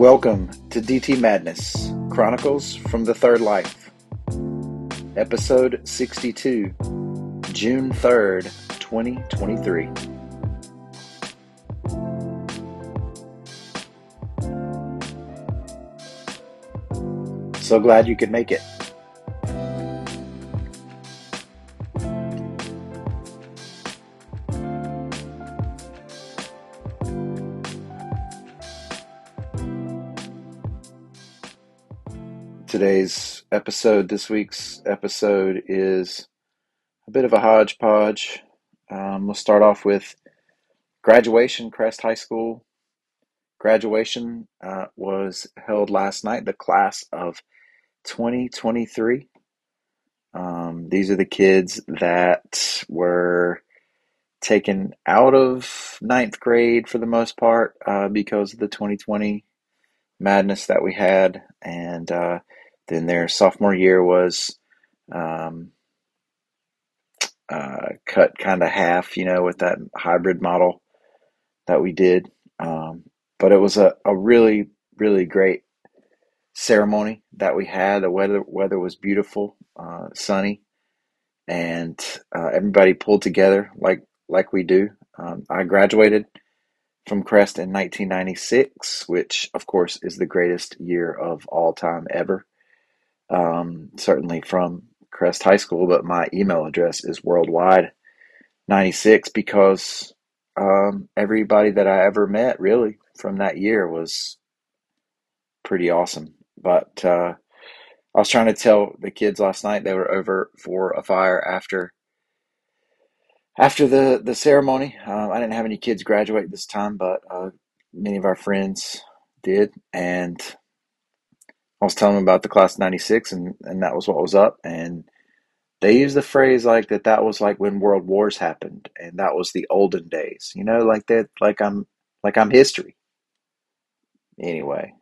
Welcome to DT Madness Chronicles from the Third Life, episode 62, June 3rd, 2023. So glad you could make it. Today's episode, this week's episode, is a bit of a hodgepodge. Um, we'll start off with graduation, Crest High School. Graduation uh, was held last night, the class of 2023. Um, these are the kids that were taken out of ninth grade for the most part uh, because of the 2020 madness that we had. And uh, then their sophomore year was um, uh, cut kind of half, you know, with that hybrid model that we did. Um, but it was a, a really, really great ceremony that we had. The weather weather was beautiful, uh, sunny, and uh, everybody pulled together like like we do. Um, I graduated from Crest in 1996, which of course is the greatest year of all time ever. Um, certainly from Crest High School, but my email address is worldwide 96 because um, everybody that I ever met really from that year was pretty awesome. But uh, I was trying to tell the kids last night they were over for a fire after after the the ceremony. Uh, I didn't have any kids graduate this time, but uh, many of our friends did, and I was telling them about the class of '96, and and that was what was up, and they used the phrase like that. That was like when world wars happened, and that was the olden days. You know, like that. Like I'm like I'm history. Anyway,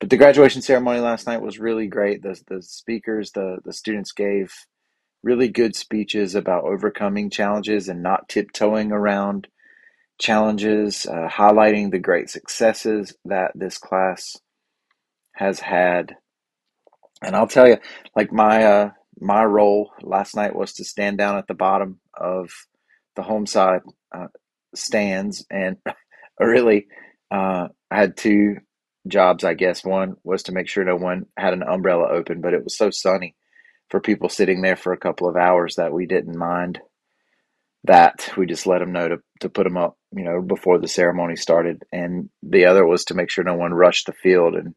but the graduation ceremony last night was really great. The the speakers, the the students gave really good speeches about overcoming challenges and not tiptoeing around challenges, uh, highlighting the great successes that this class has had. And I'll tell you, like my uh, my role last night was to stand down at the bottom of the home side uh, stands, and really, uh, I had two jobs, I guess. One was to make sure no one had an umbrella open, but it was so sunny for people sitting there for a couple of hours that we didn't mind that. We just let them know to, to put them up, you know, before the ceremony started. And the other was to make sure no one rushed the field, and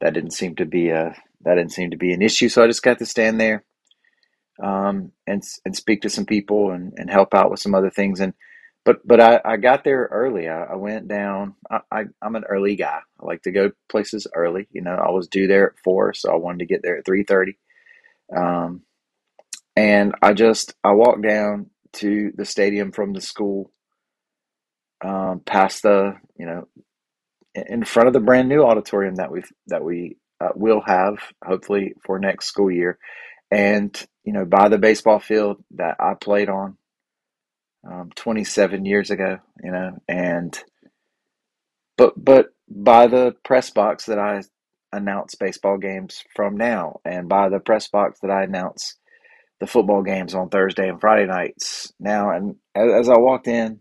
that didn't seem to be a that didn't seem to be an issue. So I just got to stand there um, and and speak to some people and, and help out with some other things. And but but I, I got there early. I, I went down. I, I am an early guy. I like to go places early. You know, I was due there at four, so I wanted to get there at three thirty. Um, and I just I walked down to the stadium from the school, um, past the you know, in front of the brand new auditorium that we that we uh, will have hopefully for next school year, and you know by the baseball field that I played on um, 27 years ago, you know, and but but by the press box that I announce baseball games from now, and by the press box that I announce the football games on Thursday and Friday nights now. And as, I walked in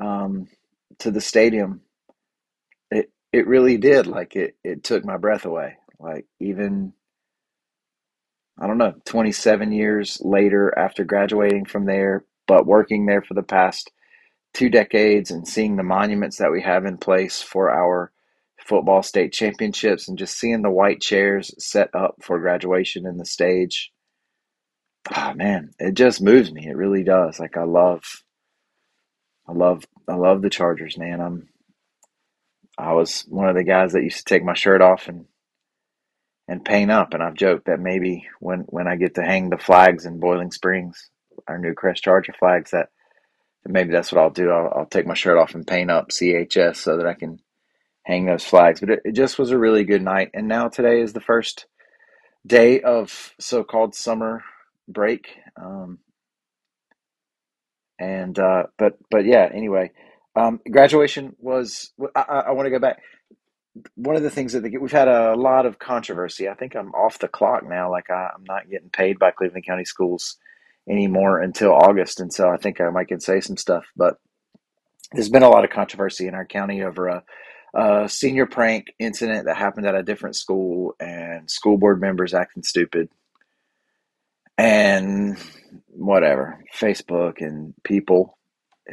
um, to the stadium, it really did like it it took my breath away. Like even I don't know, 27 years later after graduating from there, but working there for the past two decades and seeing the monuments that we have in place for our football state championships and just seeing the white chairs set up for graduation in the stage. Oh man, it just moves me. It really does. Like I love I love I love the Chargers, man. I'm I was one of the guys that used to take my shirt off and and paint up and I've joked that maybe when when I get to hang the flags in Boiling Springs our new Crest Charger flags that, maybe that's what I'll do. I'll, I'll, take my shirt off and paint up CHS so that I can hang those flags. But it, it just was a really good night. And now today is the first day of so-called summer break. Um, and uh, but but yeah. Anyway, um, graduation was. I, I, want to go back. one of the things that they, we've had a lot of controversy. I think I'm off the clock now. Like I, I'm not getting paid by Cleveland County Schools anymore until August, and so I think I might can say some stuff. But there's been a lot of controversy in our county over a, a senior prank incident that happened at a different school, and school board members acting stupid, and whatever Facebook and people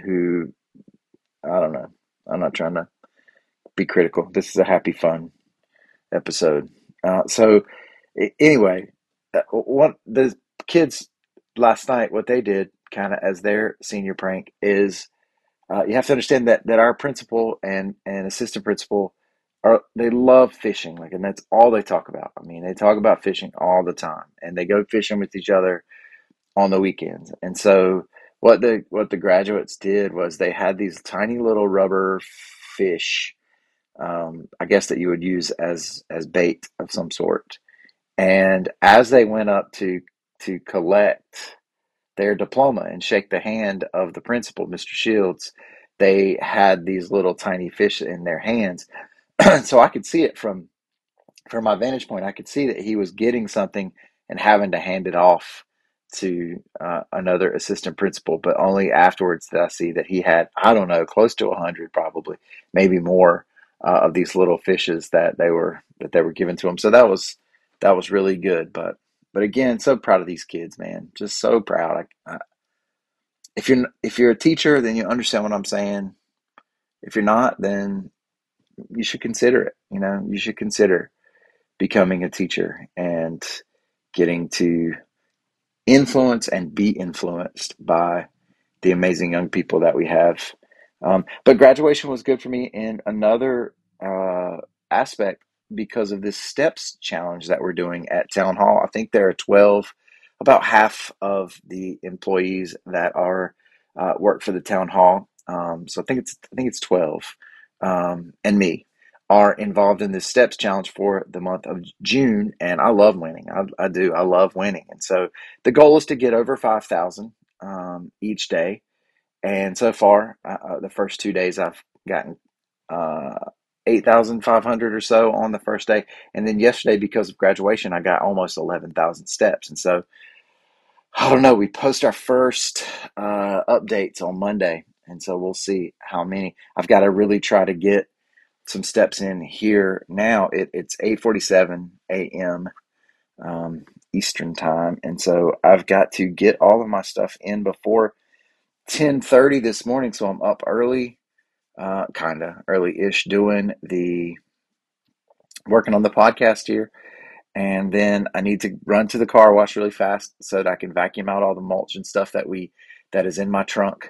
who I don't know. I'm not trying to be critical. This is a happy, fun episode. Uh, so, anyway, uh, one the kids last night, what they did, kind of as their senior prank, is uh, you have to understand that that our principal and and assistant principal are they love fishing, like, and that's all they talk about. I mean, they talk about fishing all the time, and they go fishing with each other on the weekends. And so, what the what the graduates did was they had these tiny little rubber fish um, I guess that you would use as as bait of some sort. And as they went up to to collect their diploma and shake the hand of the principal, Mr. Shields, they had these little tiny fish in their hands. so I could see it from from my vantage point. I could see that he was getting something and having to hand it off to uh, another assistant principal, but only afterwards did I see that he had, I don't know, close to a hundred, probably, maybe more, uh, of these little fishes that they were that they were given to him. So that was that was really good. But but again, so proud of these kids, man. Just so proud. I, I, if you're if you're a teacher, then you understand what I'm saying. If you're not, then you should consider it. You know, you should consider becoming a teacher and getting to influence and be influenced by the amazing young people that we have. Um, but graduation was good for me in another uh, aspect because of this steps challenge that we're doing at town hall. I think there are 12, about half of the employees that are uh, work for the town hall. Um, so I think it's I think it's 12, um, and me are involved in this steps challenge for the month of June. And I love winning. I, I do. I love winning. And so the goal is to get over 5,000 um, each day. And so far, uh, uh, the first two days, I've gotten uh, 8,500 or so on the first day. And then yesterday, because of graduation, I got almost 11,000 steps. And so, I don't know, we post our first uh, updates on Monday. And so we'll see how many. I've got to really try to get some steps in here now. It, it's 8:47 a.m. Um, Eastern time, and so I've got to get all of my stuff in before 10:30 this morning. So I'm up early, uh, kind of early-ish, doing the working on the podcast here. And then I need to run to the car wash really fast so that I can vacuum out all the mulch and stuff that we that is in my trunk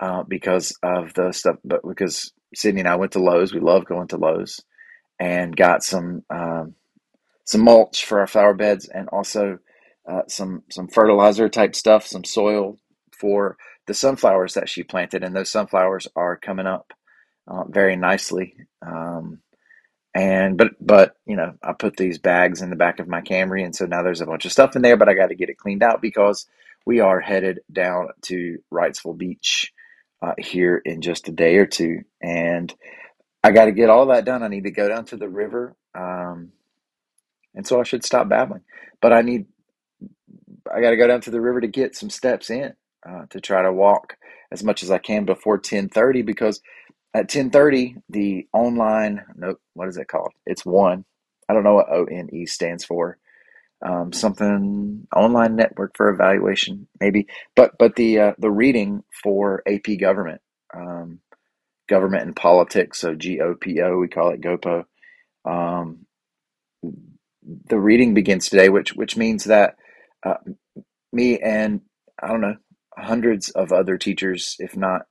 uh, because of the stuff. But because Sydney and I went to Lowe's. We love going to Lowe's and got some um, some mulch for our flower beds and also uh, some some fertilizer type stuff, some soil for the sunflowers that she planted, and those sunflowers are coming up uh, very nicely. Um, and but but you know, I put these bags in the back of my Camry, and so now there's a bunch of stuff in there, but I got to get it cleaned out because we are headed down to Wrightsville Beach uh, here in just a day or two. And I got to get all that done. I need to go down to the river. Um, and so I should stop babbling. But I need, I got to go down to the river to get some steps in uh, to try to walk as much as I can before 1030 because at 1030 the online nope what is it called it's one i don't know what o-n-e stands for um, something online network for evaluation, maybe. But but the uh, the reading for AP government, um, government and politics, so G O P O, we call it GOPO. Um, the reading begins today, which which means that uh, me and I don't know hundreds of other teachers, if not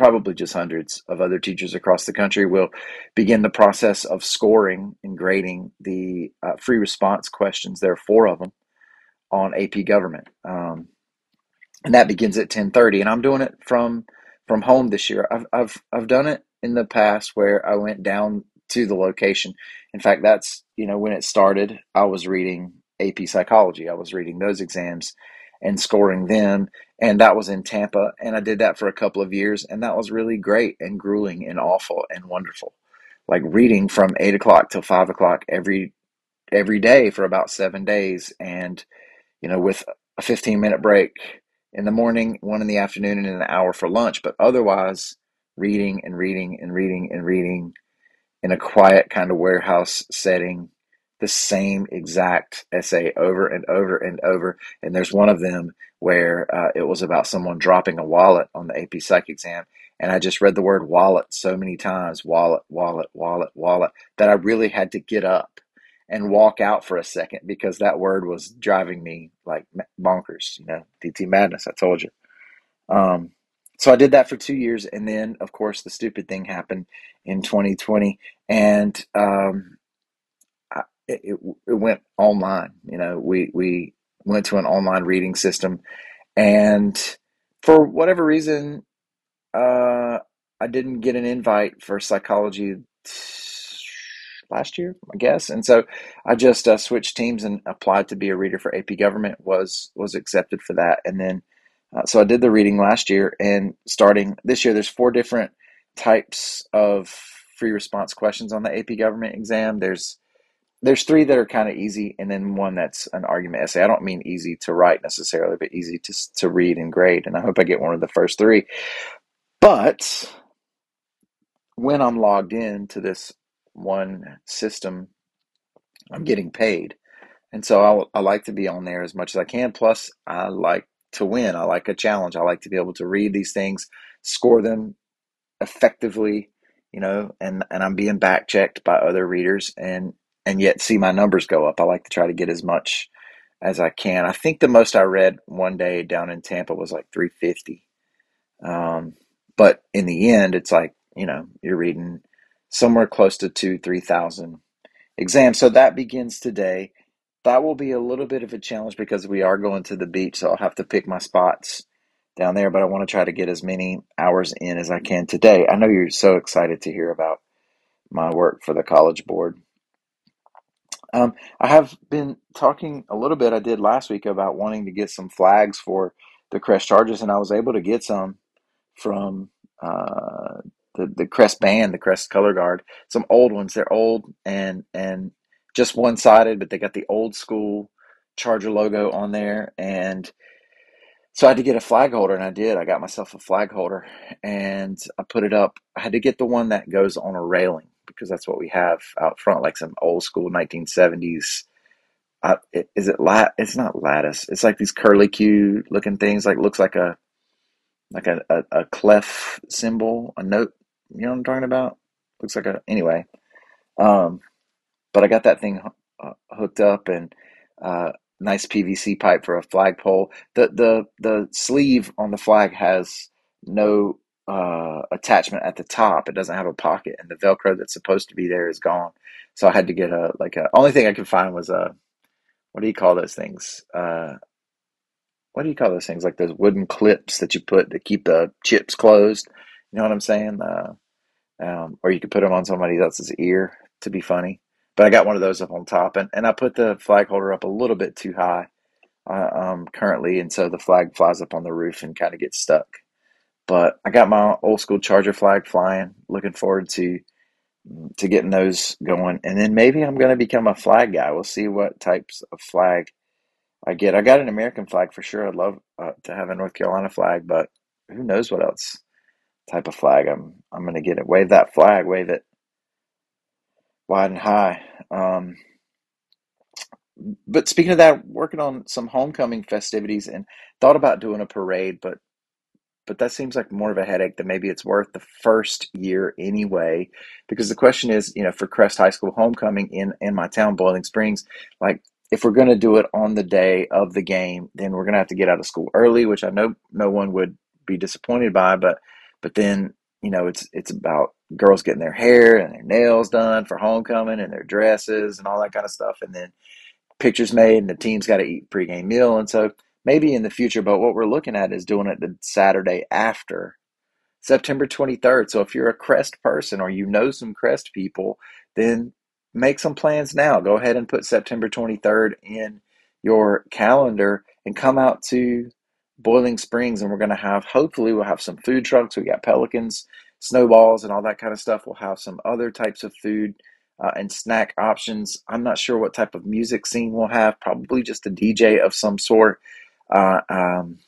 probably just hundreds of other teachers across the country will begin the process of scoring and grading the uh, free response questions. There are four of them on AP Government, um, and that begins at ten thirty. And I'm doing it from from home this year. I've I've I've done it in the past where I went down to the location. In fact, that's you know when it started, I was reading AP Psychology. I was reading those exams and scoring them. And that was in Tampa. And I did that for a couple of years. And that was really great and grueling and awful and wonderful. like reading from eight o'clock till five o'clock every every day for about seven days, and you know, with a 15 minute break in the morning, one in the afternoon, and an hour for lunch. But otherwise, reading and reading and reading and reading in a quiet kind of warehouse setting the same exact essay over and over and over. And there's one of them where uh, it was about someone dropping a wallet on the AP Psych exam. And I just read the word wallet so many times wallet, wallet, wallet, wallet that I really had to get up and walk out for a second because that word was driving me like bonkers, you know, DT madness. I told you. Um, so I did that for two years, and then of course the stupid thing happened in 2020, and um, It, it went online. You know, we we went to an online reading system, and for whatever reason, uh, I didn't get an invite for psychology last year, I guess, and so I just uh, switched teams and applied to be a reader for AP Government. was was accepted for that, and then uh, so I did the reading last year, and starting this year, there's four different types of free response questions on the AP Government exam. There's there's three that are kind of easy, and then one that's an argument essay. I don't mean easy to write necessarily, but easy to to read and grade. And I hope I get one of the first three. But when I'm logged in to this one system, I'm getting paid, and so I, I like to be on there as much as I can. Plus, I like to win. I like a challenge. I like to be able to read these things, score them effectively, you know, and, and I'm being back checked by other readers and and yet see my numbers go up. I like to try to get as much as I can. I think the most I read one day down in Tampa was like 350. Um, but in the end, it's like, you know, you're reading somewhere close to two, 3,000 exams. So that begins today that will be a little bit of a challenge because we are going to the beach, so I'll have to pick my spots down there. But I want to try to get as many hours in as I can today. I know you're so excited to hear about my work for the College Board. Um, I have been talking a little bit. I did last week about wanting to get some flags for the Crest Chargers, and I was able to get some from uh, the the Crest band, the Crest Color Guard. Some old ones. They're old and and just one sided, but they got the old school Charger logo on there. And so I had to get a flag holder, and I did. I got myself a flag holder and I put it up. I had to get the one that goes on a railing because that's what we have out front, like some old school 1970s. Uh, is it lat? It's not lattice. It's like these curly Q looking things. Like looks like a like a, a, a clef symbol, a note. You know what I'm talking about? Looks like a anyway. Um, but I got that thing uh, hooked up and uh, nice PVC pipe for a flagpole. The the the sleeve on the flag has no uh, attachment at the top. It doesn't have a pocket, and the Velcro that's supposed to be there is gone. So I had to get a like a only thing I could find was a what do you call those things? Uh, what do you call those things? Like those wooden clips that you put to keep the chips closed. You know what I'm saying? Uh, um, or you could put them on somebody else's ear to be funny. But I got one of those up on top, and, and I put the flag holder up a little bit too high uh, um, currently, and so the flag flies up on the roof and kind of gets stuck. But I got my old school Charger flag flying. Looking forward to to getting those going, and then maybe I'm going to become a flag guy. We'll see what types of flag I get. I got an American flag for sure. I'd love uh, to have a North Carolina flag, but who knows what else type of flag I'm I'm going to get it. Wave that flag, wave it wide and high. Um, but speaking of that, working on some homecoming festivities and thought about doing a parade, but but that seems like more of a headache than maybe it's worth the first year anyway. Because the question is, you know, for Crest High School homecoming in in my town, Boiling Springs, like if we're going to do it on the day of the game, then we're going to have to get out of school early, which I know no one would be disappointed by. But but then you know, it's it's about girls getting their hair and their nails done for homecoming and their dresses and all that kind of stuff, and then pictures made, and the team's got to eat pregame meal, and so maybe in the future. But what we're looking at is doing it the Saturday after September 23rd. So if you're a Crest person or you know some Crest people, then make some plans now. Go ahead and put September 23rd in your calendar and come out to Boiling Springs, and we're going to have hopefully we'll have some food trucks. We got Pelicans snowballs and all that kind of stuff. We'll have some other types of food uh, and snack options. I'm not sure what type of music scene we'll have. Probably just a DJ of some sort. Uh, um,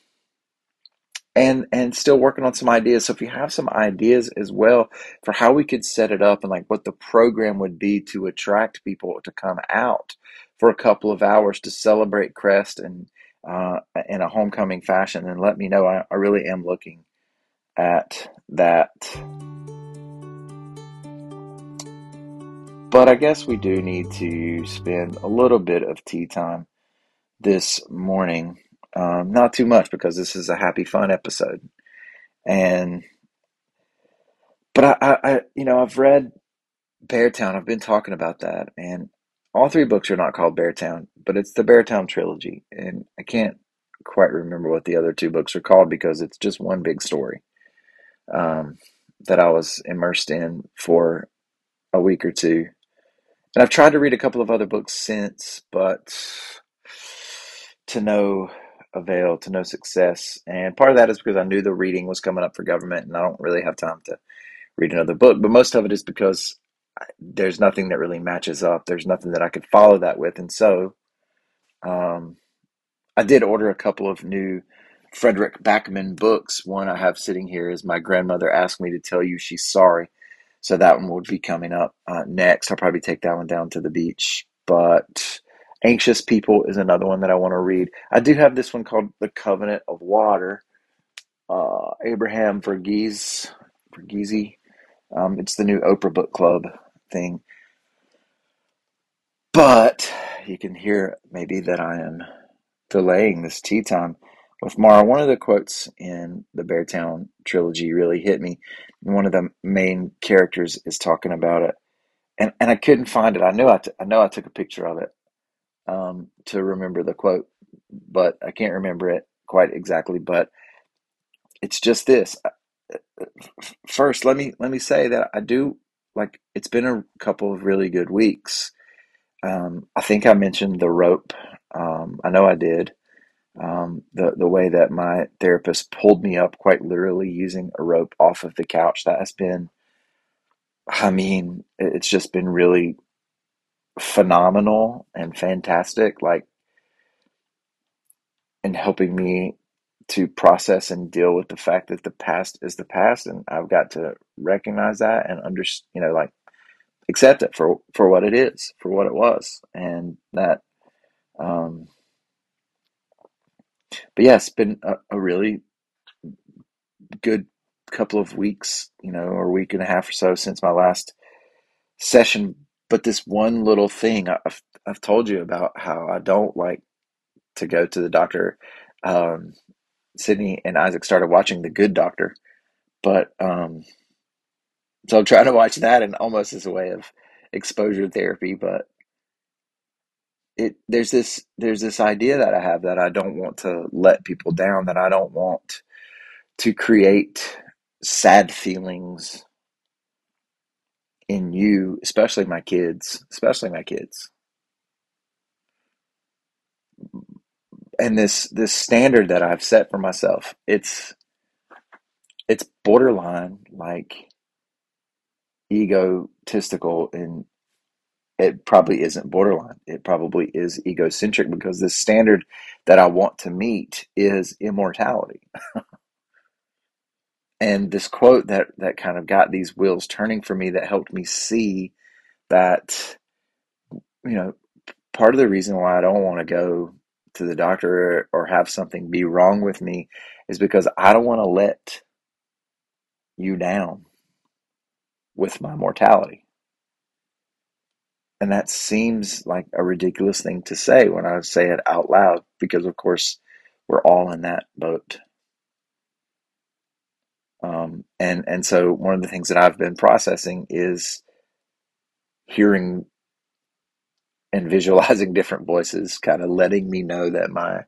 and and still working on some ideas. So if you have some ideas as well for how we could set it up and like what the program would be to attract people to come out for a couple of hours to celebrate Crest and uh, in a homecoming fashion, and let me know. I, I really am looking at that. But I guess we do need to spend a little bit of tea time this morning. Um, not too much because this is a happy, fun episode. And, but I, I, I, you know, I've read Beartown. I've been talking about that, and all three books are not called Beartown, but it's the Beartown trilogy, and I can't quite remember what the other two books are called because it's just one big story um, that I was immersed in for a week or two. And I've tried to read a couple of other books since, but to no avail, to no success. And part of that is because I knew the reading was coming up for government and I don't really have time to read another book. But most of it is because there's nothing that really matches up. There's nothing that I could follow that with. And so um, I did order a couple of new Fredrik Backman books. One I have sitting here is My Grandmother Asked Me to Tell You She's Sorry. So that one would be coming up uh, next. I'll probably take that one down to the beach. But Anxious People is another one that I want to read. I do have this one called The Covenant of Water. Uh, Abraham Verghese, Verghese. Um, it's the new Oprah Book Club thing. But you can hear maybe that I am delaying this tea time with Mara. One of the quotes in the Beartown trilogy really hit me. One of the main characters is talking about it, and and I couldn't find it. I knew I, t- I know I took a picture of it um, to remember the quote, but I can't remember it quite exactly. But it's just this. First, let me let me say that I do like. It's been a couple of really good weeks. Um, I think I mentioned the rope. Um, I know I did. Um, the the way that my therapist pulled me up quite literally using a rope off of the couch. That has been, I mean, it's just been really phenomenal and fantastic. Like, in helping me to process and deal with the fact that the past is the past, and I've got to recognize that and under, you know, like accept it for for what it is, for what it was, and that. Um, but yeah, it's been a, a really good couple of weeks, you know, or week and a half or so since my last session. But this one little thing, I've, I've told you about how I don't like to go to the doctor. Um, Sydney and Isaac started watching The Good Doctor, but um, so I'm trying to watch that and almost as a way of exposure therapy. But it there's this there's this idea that I have that I don't want to let people down, that I don't want to create sad feelings in you, especially my kids, especially my kids. And this this standard that I've set for myself, it's it's borderline like egotistical and it probably isn't borderline. It probably is egocentric because this standard that I want to meet is immortality. and this quote that that kind of got these wheels turning for me that helped me see that you know part of the reason why I don't want to go to the doctor or have something be wrong with me is because I don't want to let you down with my mortality. And that seems like a ridiculous thing to say when I say it out loud because, of course, we're all in that boat. Um, and and so one of the things that I've been processing is hearing and visualizing different voices, kind of letting me know that my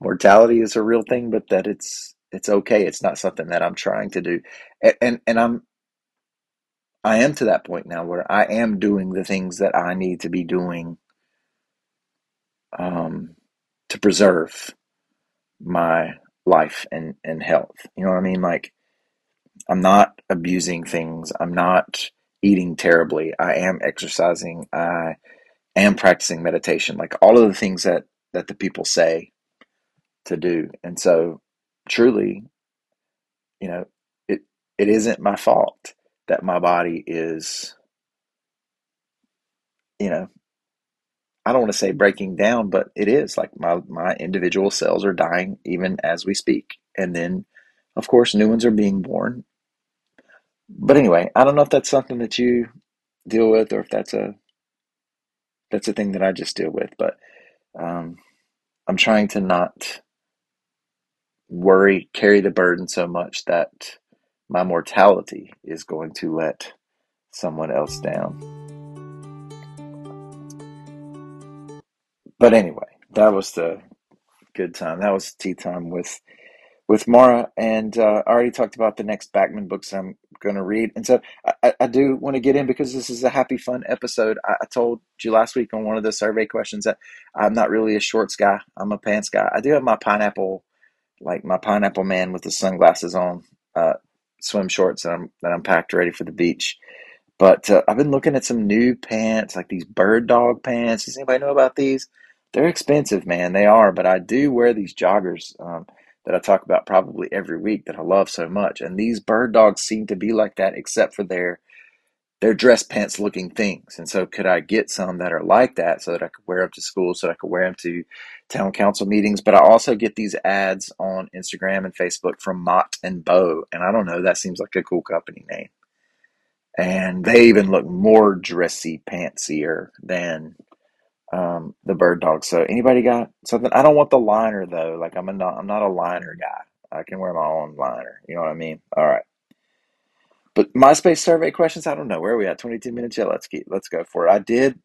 mortality is a real thing, but that it's it's okay. It's not something that I'm trying to do, and and, and I'm I am to that point now where I am doing the things that I need to be doing um, to preserve my life and, and health. You know what I mean? Like I'm not abusing things. I'm not eating terribly. I am exercising. I am practicing meditation. Like all of the things that that the people say to do. And so truly, you know, it it isn't my fault that my body is you know, I don't want to say breaking down, but it is like my my individual cells are dying even as we speak. And then of course new ones are being born. But anyway, I don't know if that's something that you deal with or if that's a that's a thing that I just deal with, but um, I'm trying to not worry, carry the burden so much that my mortality is going to let someone else down. But anyway, that was the good time. That was tea time with with Mara, and uh, I already talked about the next Backman books I'm going to read, and so I, I do want to get in because this is a happy, fun episode. I, I, told you last week on one of the survey questions that I'm not really a shorts guy; I'm a pants guy. I do have my pineapple, like my pineapple man with the sunglasses on, uh, swim shorts that I'm that I'm packed ready for the beach. But uh, I've been looking at some new pants, like these bird dog pants. Does anybody know about these? They're expensive, man. They are, but I do wear these joggers um, that I talk about probably every week that I love so much. And these bird dogs seem to be like that, except for their their dress pants looking things. And so, could I get some that are like that so that I could wear them to school, so that I could wear them to town council meetings? But I also get these ads on Instagram and Facebook from Mott and Bow, and I don't know. That seems like a cool company name. And they even look more dressy, pantsier than um, the bird dog. So anybody got something? I don't want the liner though. Like I'm a not, I'm not a liner guy. I can wear my own liner. You know what I mean? All right. But MySpace survey questions. I don't know where are we at. 22 minutes. Yeah, let's keep let's go for it. I did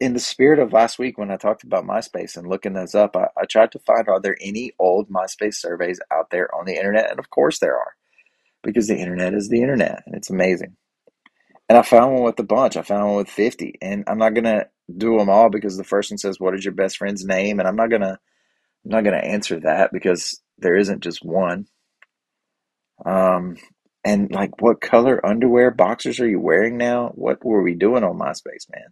in the spirit of last week when I talked about MySpace and looking those up. I, I tried to find are there any old MySpace surveys out there on the internet, and of course there are, because the internet is the internet and it's amazing. And I found one with a bunch. I found one with 50. And I'm not to do them all because the first one says, What is your best friend's name? And I'm not to. I'm not to answer that because there isn't just one. Um, and like, what color underwear boxers are you wearing now? What were we doing on MySpace, man?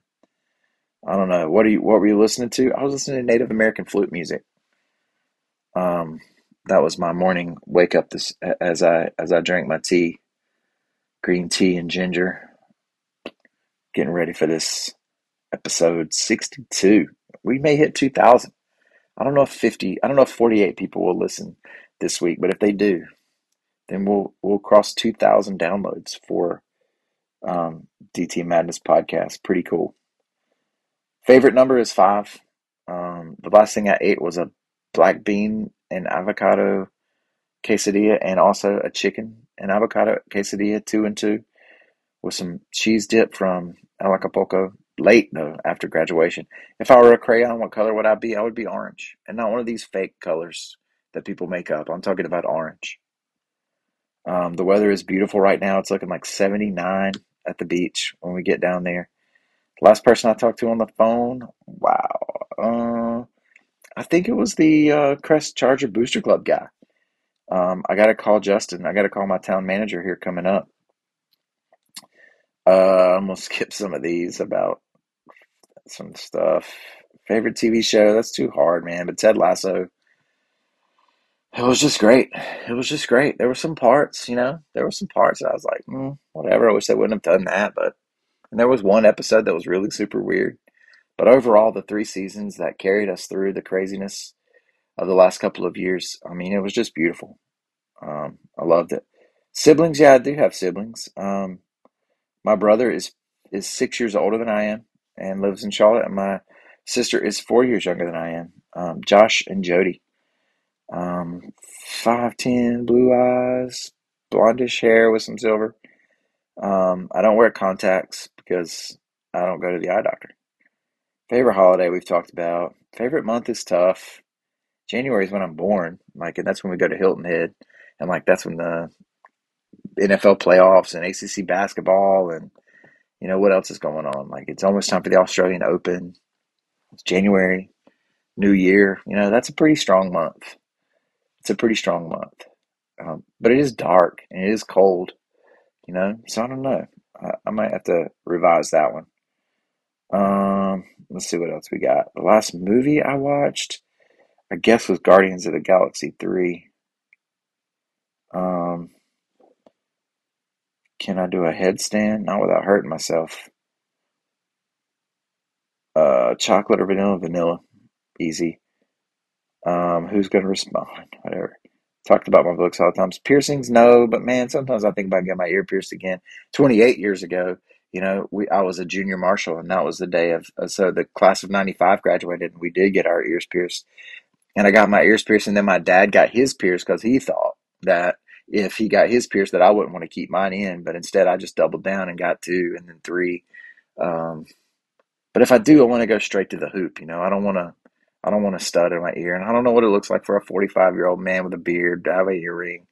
I don't know. What are you? What were you listening to? I was listening to Native American flute music. Um, that was my morning wake up this as I as I drank my tea, green tea and ginger getting ready for this episode 62. We may hit 2,000. I don't know if 50, I don't know if 48 people will listen this week, but if they do, then we'll we'll cross 2,000 downloads for um, DT Madness podcast. Pretty cool. Favorite number is five. Um, the last thing I ate was a black bean and avocado quesadilla, and also a chicken and avocado quesadilla, two and two with some cheese dip from El Acapulco late no, after graduation. If I were a crayon, what color would I be? I would be orange and not one of these fake colors that people make up. I'm talking about orange. Um, the weather is beautiful right now. It's looking like 79 at the beach when we get down there. Last person I talked to on the phone, wow. Uh, I think it was the uh, Crest Charger Booster Club guy. Um, I got to call Justin. I got to call my town manager here coming up uh, I'm gonna skip some of these about some stuff. Favorite TV show? That's too hard, man. But Ted Lasso. It was just great. It was just great. There were some parts, you know, there were some parts that I was like, mm, whatever. I wish they wouldn't have done that. But and there was one episode that was really super weird. But overall, the three seasons that carried us through the craziness of the last couple of years, I mean, it was just beautiful. Um, I loved it. Siblings, yeah, I do have siblings. Um, my brother is is six years older than I am and lives in Charlotte, and my sister is four years younger than I am. Um, Josh and Jody. Um, five ten, blue eyes, blondish hair with some silver. Um, I don't wear contacts because I don't go to the eye doctor. Favorite holiday we've talked about. Favorite month is tough. January is when I'm born, like, and that's when we go to Hilton Head, and like that's when the NFL playoffs and ACC basketball and you know what else is going on. Like it's almost time for the Australian Open. It's January, New Year. You know that's a pretty strong month. It's a pretty strong month, um, but it is dark and it is cold. you know. So I don't know. I, I might have to revise that one. Um, let's see what else we got. The last movie I watched, I guess, was Guardians of the Galaxy 3. Um, can I do a headstand? Not without hurting myself. Uh, chocolate or vanilla? Vanilla. Easy. Um, who's going to respond? Whatever. Talked about my books all the times. Piercings, no, but man, sometimes I think about getting my ear pierced again. 28 years ago, you know, we I was a junior marshal, and that was the day of uh, so the class of '95 graduated, and we did get our ears pierced. And I got my ears pierced, and then my dad got his pierced because he thought that if he got his pierced, that I wouldn't want to keep mine in. But instead, I just doubled down and got two, and then three. Um, but if I do, I want to go straight to the hoop. You know, I don't want to. I don't want to stud in my ear, and I don't know what it looks like for a 45 year old man with a beard to have an earring.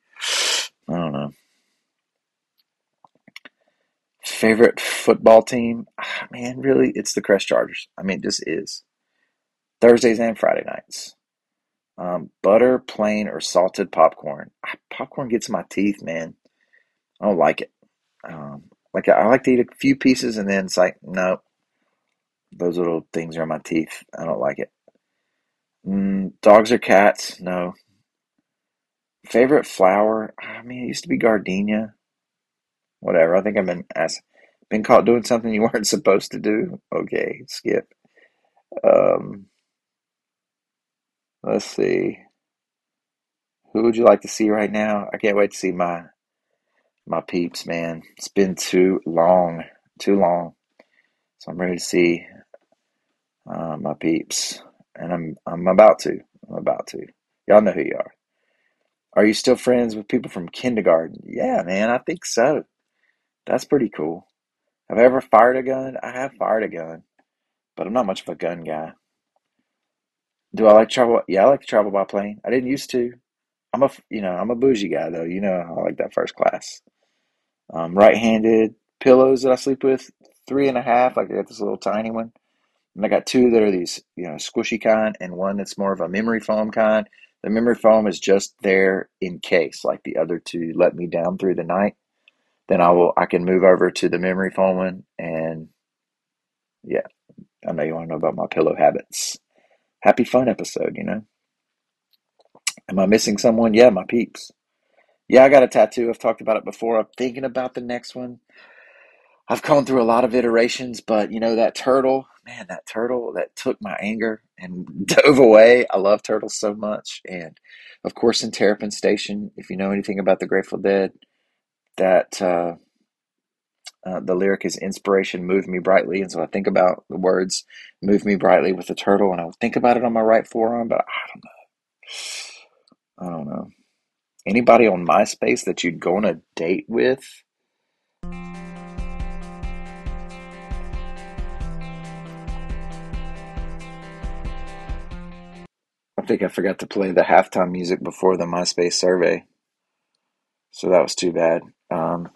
I don't know. Favorite football team? Ah, man, really, it's the Crest Chargers. I mean, this is Thursdays and Friday nights. Um, butter, plain, or salted popcorn. Ah, popcorn gets my teeth, man. I don't like it. Um, like I like to eat a few pieces, and then it's like, no, those little things are in my teeth. I don't like it. Mm, dogs or cats? No. Favorite flower? I mean, it used to be gardenia. Whatever. I think I've been asked, been caught doing something you weren't supposed to do. Okay, skip. Um, let's see. Who would you like to see right now? I can't wait to see my my peeps, man. It's been too long, too long. So I'm ready to see uh, my peeps, and I'm I'm about to. I'm about to. Y'all know who you are. Are you still friends with people from kindergarten? Yeah, man, I think so. That's pretty cool. Have I ever fired a gun? I have fired a gun, but I'm not much of a gun guy. Do I like travel? Yeah, I like to travel by plane. I didn't used to. I'm a you know I'm a bougie guy though. You know I like that first class. Um, right-handed pillows that I sleep with, three and a half. Like I got this little tiny one, and I got two that are these you know squishy kind, and one that's more of a memory foam kind. The memory foam is just there in case, like the other two let me down through the night. Then I will I can move over to the memory foam one, and yeah, I know you want to know about my pillow habits. Happy fun episode, you know. Am I missing someone? Yeah, my peeps. Yeah, I got a tattoo. I've talked about it before. I'm thinking about the next one. I've gone through a lot of iterations, but you know that turtle, man, that turtle that took my anger and dove away. I love turtles so much, and of course, in Terrapin Station, if you know anything about the Grateful Dead, that uh, uh, the lyric is "Inspiration move me brightly," and so I think about the words "move me brightly" with the turtle, and I would think about it on my right forearm, but I don't know. I don't know. Anybody on MySpace that you'd go on a date with? I think I forgot to play the halftime music before the MySpace survey, so that was too bad. Um,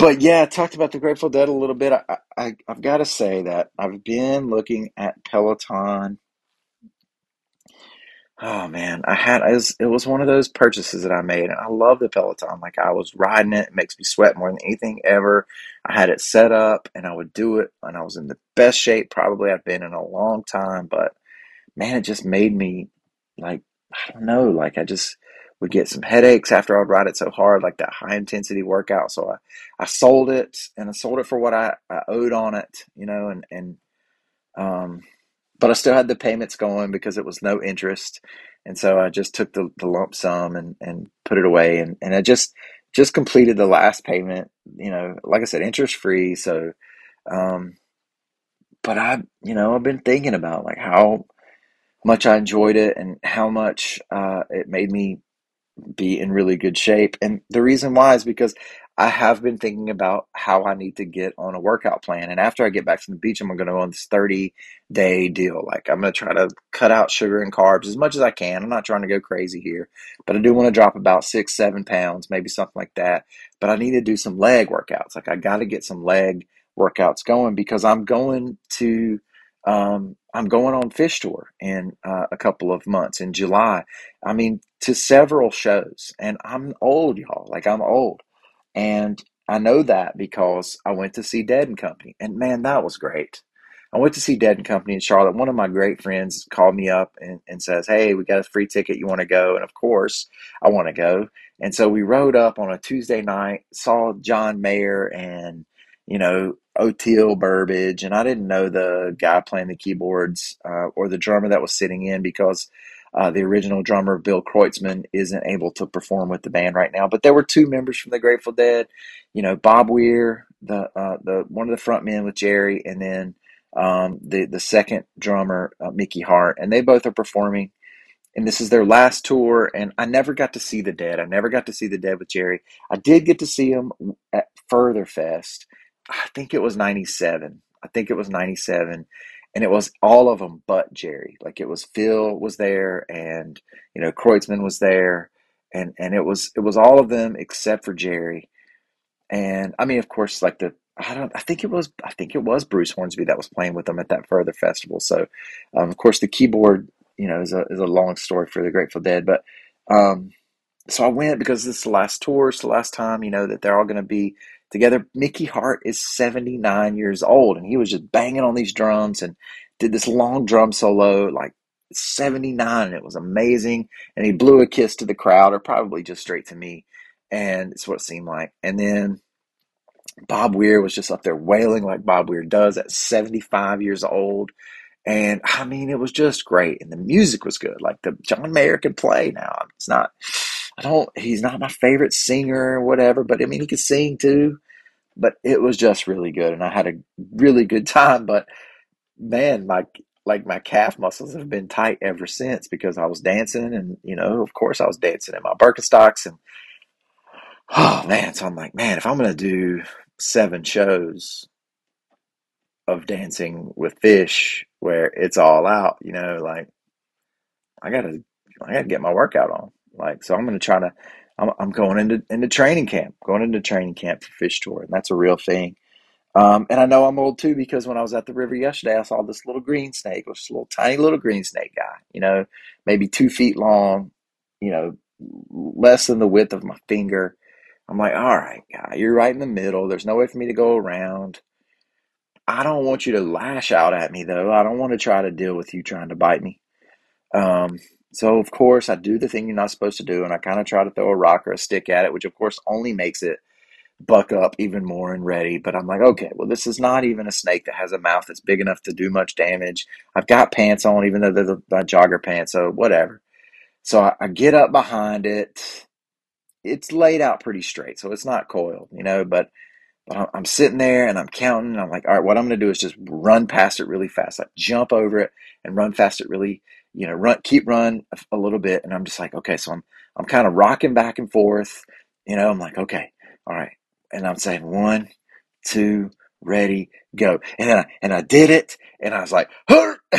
but yeah, I talked about the Grateful Dead a little bit. I, I I've got to say that I've been looking at Peloton. Oh man, I had it was, it was one of those purchases that I made, and I love the Peloton. Like I was riding it; it makes me sweat more than anything ever. I had it set up, and I would do it, and I was in the best shape probably I've been in a long time. But man, it just made me like I don't know, like I just would get some headaches after I'd ride it so hard, like that high intensity workout. So I, I sold it and I sold it for what I, I owed on it, you know, and, and, um, but I still had the payments going because it was no interest. And so I just took the, the lump sum and, and put it away. And, and I just, just completed the last payment, you know, like I said, interest free. So, um, but I, you know, I've been thinking about like how much I enjoyed it and how much, uh, it made me be in really good shape. And the reason why is because I have been thinking about how I need to get on a workout plan. And after I get back from the beach, I'm going to go on this 30 day deal. Like I'm going to try to cut out sugar and carbs as much as I can. I'm not trying to go crazy here, but I do want to drop about six, seven pounds, maybe something like that. But I need to do some leg workouts. Like I got to get some leg workouts going because I'm going to um, I'm going on Phish tour in uh, a couple of months in July. I mean, to several shows, and I'm old, y'all. Like I'm old, and I know that because I went to see Dead and Company, and man, that was great. I went to see Dead and Company in Charlotte. One of my great friends called me up and, and says, Hey, we got a free ticket. You want to go? And of course, I want to go. And so we rode up on a Tuesday night, saw John Mayer and, you know, Oteil Burbridge. And I didn't know the guy playing the keyboards uh, or the drummer that was sitting in because uh, the original drummer, Bill Kreutzmann, isn't able to perform with the band right now. But there were two members from the Grateful Dead, you know, Bob Weir, the uh, the one of the front men with Jerry, and then um, the the second drummer, uh, Mickey Hart, and they both are performing. And this is their last tour, and I never got to see the Dead. I never got to see the Dead with Jerry. I did get to see them at Further Fest. I think it was '97. I think it was '97, and it was all of them but Jerry. Like it was Phil was there, and you know Kreutzmann was there, and and it was it was all of them except for Jerry. And I mean, of course, like the I don't. I think it was. I think it was Bruce Hornsby that was playing with them at that further festival. So, um, of course, the keyboard, you know, is a is a long story for the Grateful Dead. But um, so I went because this is the last tour. It's the last time, you know, that they're all going to be together. Mickey Hart is seventy nine years old, and he was just banging on these drums and did this long drum solo, like 79 and it was amazing and he blew a kiss to the crowd or probably just straight to me and it's what it seemed like and then Bob Weir was just up there wailing like Bob Weir does at 75 years old. And I mean, it was just great. And the music was good. Like the John Mayer can play now. It's not, I don't, he's not my favorite singer or whatever, but I mean, he could sing too. But it was just really good. And I had a really good time. But man, my, like my calf muscles have been tight ever since because I was dancing and, you know, of course I was dancing in my Birkenstocks and, oh man, so I'm like, man, if I'm going to do seven shows of dancing with Phish where it's all out, you know, like I gotta I gotta get my workout on. Like so I'm gonna try to I'm, I'm going into into training camp, going into training camp for Phish tour, and that's a real thing. Um, and I know I'm old too because when I was at the river yesterday, I saw this little green snake, this little tiny little green snake guy, you know, maybe two feet long, you know, less than the width of my finger. I'm like, all right, guy, you're right in the middle. There's no way for me to go around. I don't want you to lash out at me though. I don't want to try to deal with you trying to bite me. Um, so of course I do the thing you're not supposed to do, and I kind of try to throw a rock or a stick at it, which of course only makes it buck up even more and ready. But I'm like, okay, well this is not even a snake that has a mouth that's big enough to do much damage. I've got pants on, even though they're the, the jogger pants, so whatever. So I, I get up behind it. It's laid out pretty straight, so it's not coiled, you know, but but I'm sitting there and I'm counting. And I'm like, all right, what I'm going to do is just run past it really fast. Like jump over it and run past it really, you know, run, keep run a, a little bit. And I'm just like, okay, so I'm, I'm kind of rocking back and forth. You know, I'm like, okay, all right. And I'm saying one, two, ready, go. And then I, and I did it. And I was like, hurt.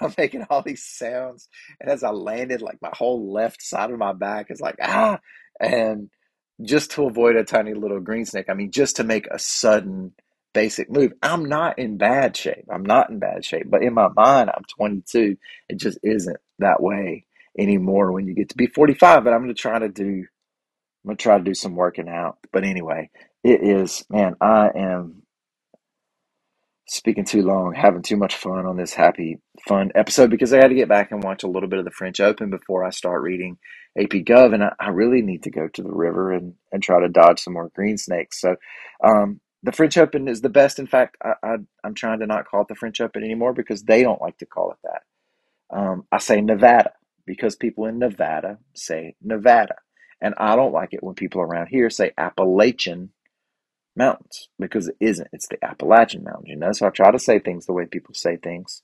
I'm making all these sounds. And as I landed, like my whole left side of my back is like, ah, and just to avoid a tiny little green snake. I mean, just to make a sudden basic move. I'm not in bad shape. I'm not in bad shape. But in my mind, I'm 22. It just isn't that way anymore when you get to be 45. But I'm going to try to do. I'm going to try to do some working out. But anyway, it is, man, I am speaking too long, having too much fun on this happy, fun episode because I had to get back and watch a little bit of the French Open before I start reading AP Gov, and I, I really need to go to the river and, and try to dodge some more green snakes. So, um, the French Open is the best. In fact, I, I, am trying to not call it the French Open anymore because they don't like to call it that. Um, I say Nevada because people in Nevada say Nevada. And I don't like it when people around here say Appalachian mountains because it isn't. It's the Appalachian Mountains, you know. So I try to say things the way people say things.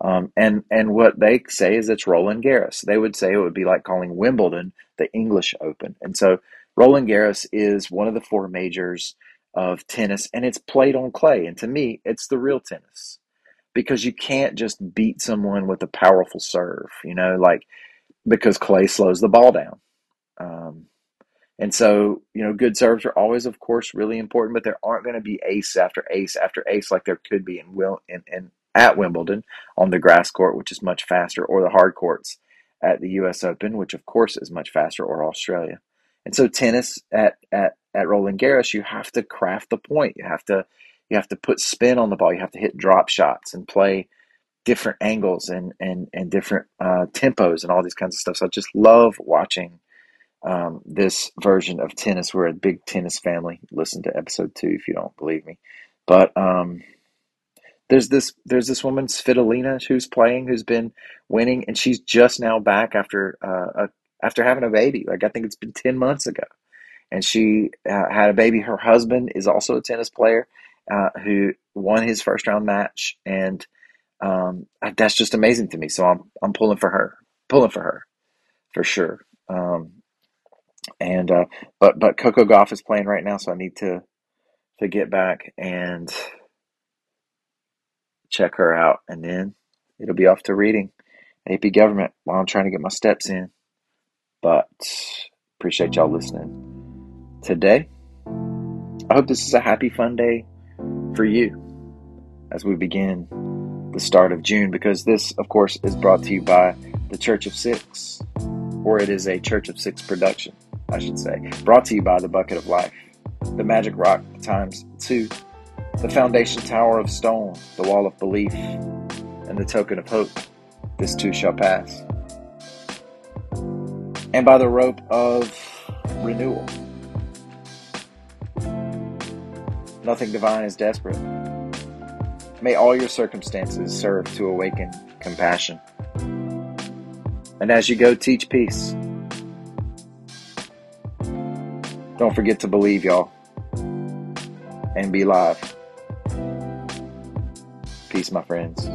Um, and and what they say is it's Roland Garros. They would say it would be like calling Wimbledon the English Open. And so Roland Garros is one of the four majors of tennis, and it's played on clay. And to me, it's the real tennis because you can't just beat someone with a powerful serve. You know, like because clay slows the ball down. Um, and so, you know, good serves are always, of course, really important, but there aren't going to be ace after ace after ace like there could be in Will in, in at Wimbledon on the grass court, which is much faster, or the hard courts at the U.S. Open, which of course is much faster, or Australia. And so tennis at at at Roland Garros, you have to craft the point. You have to you have to put spin on the ball. You have to hit drop shots and play different angles and and and different uh, tempos and all these kinds of stuff. So I just love watching um, this version of tennis. We're a big tennis family. Listen to episode two if you don't believe me. But um, there's this there's this woman Svitolina who's playing who's been winning, and she's just now back after uh, a, after having a baby. Like I think it's been ten months ago, and she uh, had a baby. Her husband is also a tennis player uh, who won his first round match, and um, that's just amazing to me. So I'm I'm pulling for her, pulling for her, for sure. Um, and uh, but but Coco Gauff is playing right now, so I need to to get back and check her out, and then it'll be off to reading AP Government while I'm trying to get my steps in. But appreciate y'all listening today. I hope this is a happy, fun day for you as we begin the start of June, because this, of course, is brought to you by the Church of Six, or it is a Church of Six production, I should say. Brought to you by the Bucket of Life, the Magic Rock times two, the Foundation Tower of Stone, the Wall of Belief, and the Token of Hope. This too shall pass. And by the rope of renewal. Nothing divine is desperate. May all your circumstances serve to awaken compassion. And as you go, teach peace. Don't forget to believe, y'all, and be live. Peace, my friends.